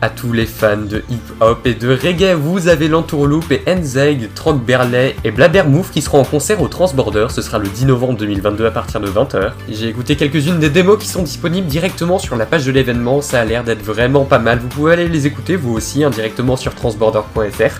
À tous les fans de hip-hop et de reggae, vous avez l'entourloupe et Enzeg, Troc Berley et Blabbermouth qui seront en concert au Transborder, ce sera le 10 novembre 2022 à partir de 20h. J'ai écouté quelques-unes des démos qui sont disponibles directement sur la page de l'événement, ça a l'air d'être vraiment pas mal, vous pouvez aller les écouter vous aussi indirectement sur transborder.fr.